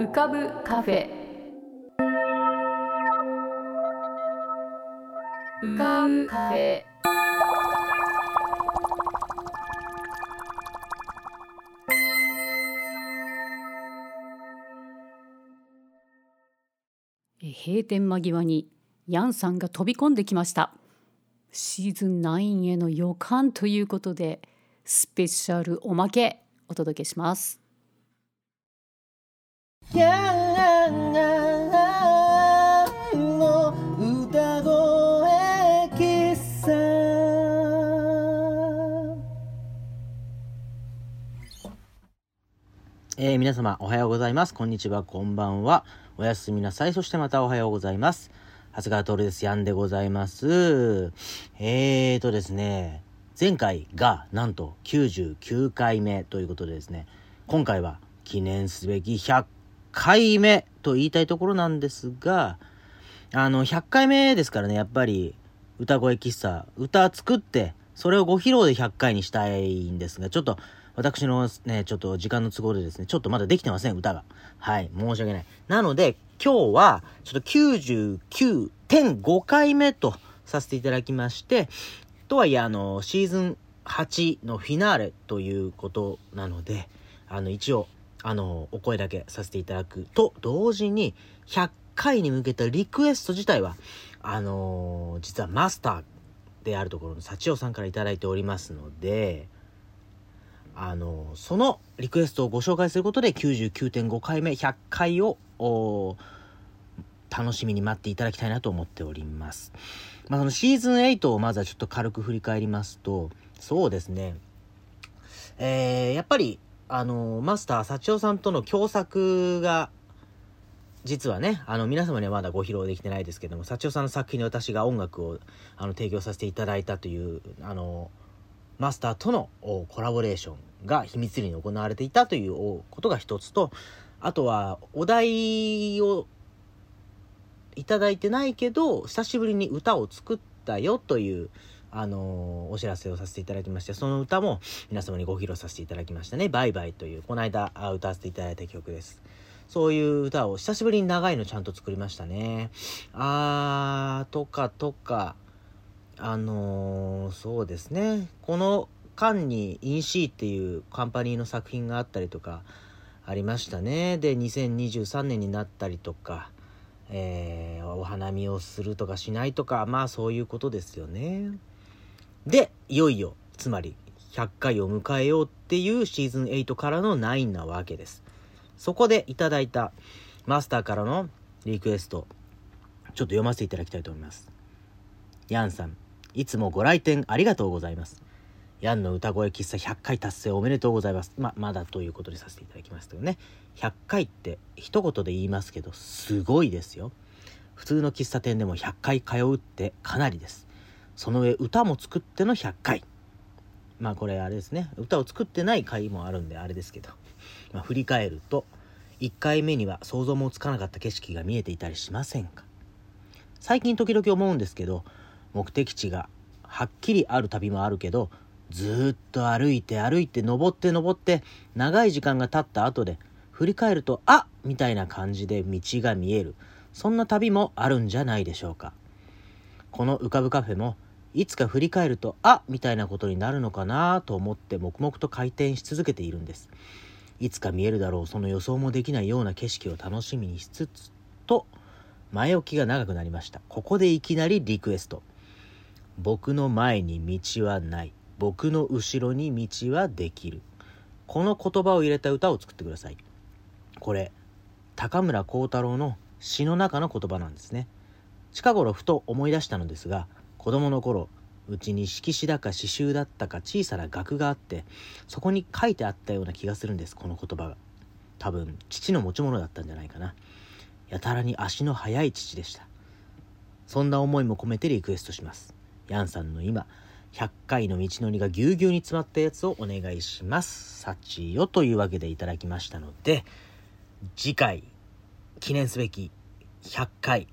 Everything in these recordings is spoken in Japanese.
浮かぶカフェ。浮かぶカフェ。閉店間際にヤンさんが飛び込んできました。シーズン9への予感ということでスペシャルおまけお届けします。の歌声喫茶えー皆様おはようございます。こんにちは、こんばんは。おやすみなさい。そしてまたおはようございます。長谷川徹です。やんでございます。えーとですね、前回がなんと99回目ということでですね、今回は記念すべき100回目と言いたいところなんですが、あの、100回目ですからね、やっぱり歌声喫茶、歌作って、それをご披露で100回にしたいんですが、ちょっと私のね、ちょっと時間の都合でですね、ちょっとまだできてません、歌が。はい、申し訳ない。なので、今日は、ちょっと99.5回目とさせていただきまして、とはいえ、あの、シーズン8のフィナーレということなので、あの、一応、あの、お声だけさせていただくと同時に、100回に向けたリクエスト自体は、あの実はマスターであるところの幸代さんから頂いておりますので、あのそのリクエストをご紹介することで99.5回目100回を楽しみに待っていただきたいなと思っております。まあ、そのシーズン8をまずはちょっと軽く振り返りますと、そうですね、えー、やっぱり、あのマスター幸代さんとの共作が、実はね、あの、皆様にはまだご披露できてないですけども、幸代さんの作品で私が音楽を、あの、提供させていただいたという、あの、マスターとのコラボレーションが秘密裏に行われていたということが一つと、あとはお題をいただいてないけど、久しぶりに歌を作ったよという、あのお知らせをさせていただきまして、その歌も皆様にご披露させていただきましたね。バイバイという、この間あ歌わせていただいた曲です。そういう歌を久しぶりに長いのちゃんと作りましたね。あー、とかとか、あのーそうですね。この間にインシーっていうカンパニーの作品があったりとかありましたね。で、2023年になったりとか、えーお花見をするとかしないとか、まあそういうことですよね。で、いよいよ、つまり100回を迎えようっていうシーズン8からの9なわけです。そこでいただいたマスターからのリクエスト、ちょっと読ませていただきたいと思います。ヤンさん、いつもご来店ありがとうございます。ヤンの歌声喫茶100回達成おめでとうございます。ま、まだということでさせていただきますけどね。100回って一言で言いますけど、すごいですよ。普通の喫茶店でも100回通うってかなりです。その上、歌も作っての100回。まあこれあれですね。歌を作ってない回もあるんであれですけど。まあ振り返ると、1回目には想像もつかなかった景色が見えていたりしませんか最近時々思うんですけど、目的地がはっきりある旅もあるけどずっと歩いて歩いて登って登って長い時間が経った後で振り返るとあみたいな感じで道が見えるそんな旅もあるんじゃないでしょうかこの浮かぶカフェもいつか振り返るとあみたいなことになるのかなと思って黙々と回転し続けているんです。いつか見えるだろうその予想もできないような景色を楽しみにしつつと前置きが長くなりました。ここでいきなりリクエスト。僕の前に道はない。僕の後ろに道はできる。この言葉を入れた歌を作ってください。これ高村光太郎の詩の中の言葉なんですね。近頃ふと思い出したのですが子供の頃うちに色紙だか刺繍だったか小さな額があってそこに書いてあったような気がするんですこの言葉が。多分父の持ち物だったんじゃないかな。やたらに足の速い父でした。そんな思いも込めてリクエストします。ヤンさんの今100回の道のりがぎゅうぎゅうに詰まったやつをお願いします。幸よというわけでいただきましたので次回記念すべき100回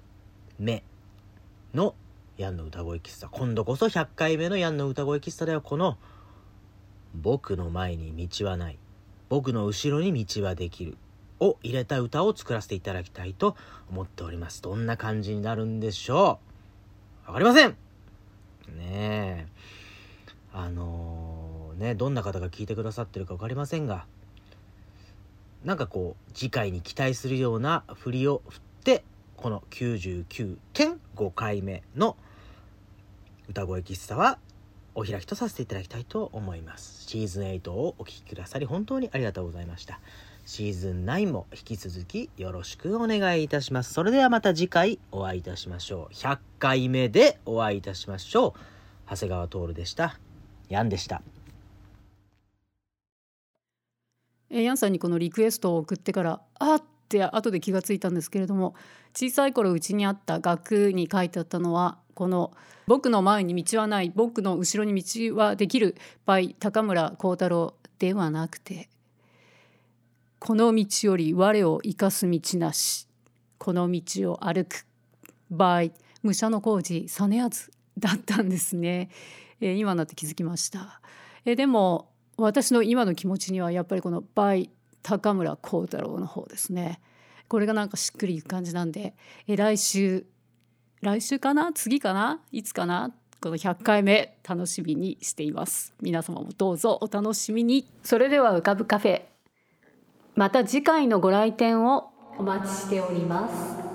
目のヤンの歌声喫茶。今度こそ100回目のヤンの歌声喫茶ではこの「僕の前に道はない。僕の後ろに道はできる」を入れた歌を作らせていただきたいと思っております。どんな感じになるんでしょう。わかりません。ねえ。あのーね、どんな方が聞いてくださってるかわかりませんが、なんかこう、次回に期待するような振りを振って、この99.5回目の歌声喫茶はお開きとさせていただきたいと思います。シーズン8をお聴きくださり本当にありがとうございました。シーズン9も引き続きよろしくお願いいたします。それではまた次回お会いいたしましょう。100回目でお会いいたしましょう。長谷川徹でした。ヤンでした。えーヤンさんにこのリクエストを送ってからあって後で気がついたんですけれども小さい頃うちにあった額に書いてあったのはこの「僕の前に道はない僕の後ろに道はできる」by 高村光太郎ではなくて「この道より我を生かす道なし。この道を歩く」by 武者の工事実篤だったんですね、えー今になって気づきました、えーでも私の今の気持ちにはやっぱりこの「倍高村光太郎」の方ですね。これがなんかしっくりいく感じなんでえ来週来週かな？次かな？いつかな？この100回目楽しみにしています。皆様もどうぞお楽しみに。それでは浮かぶカフェ。また次回のご来店をお待ちしております。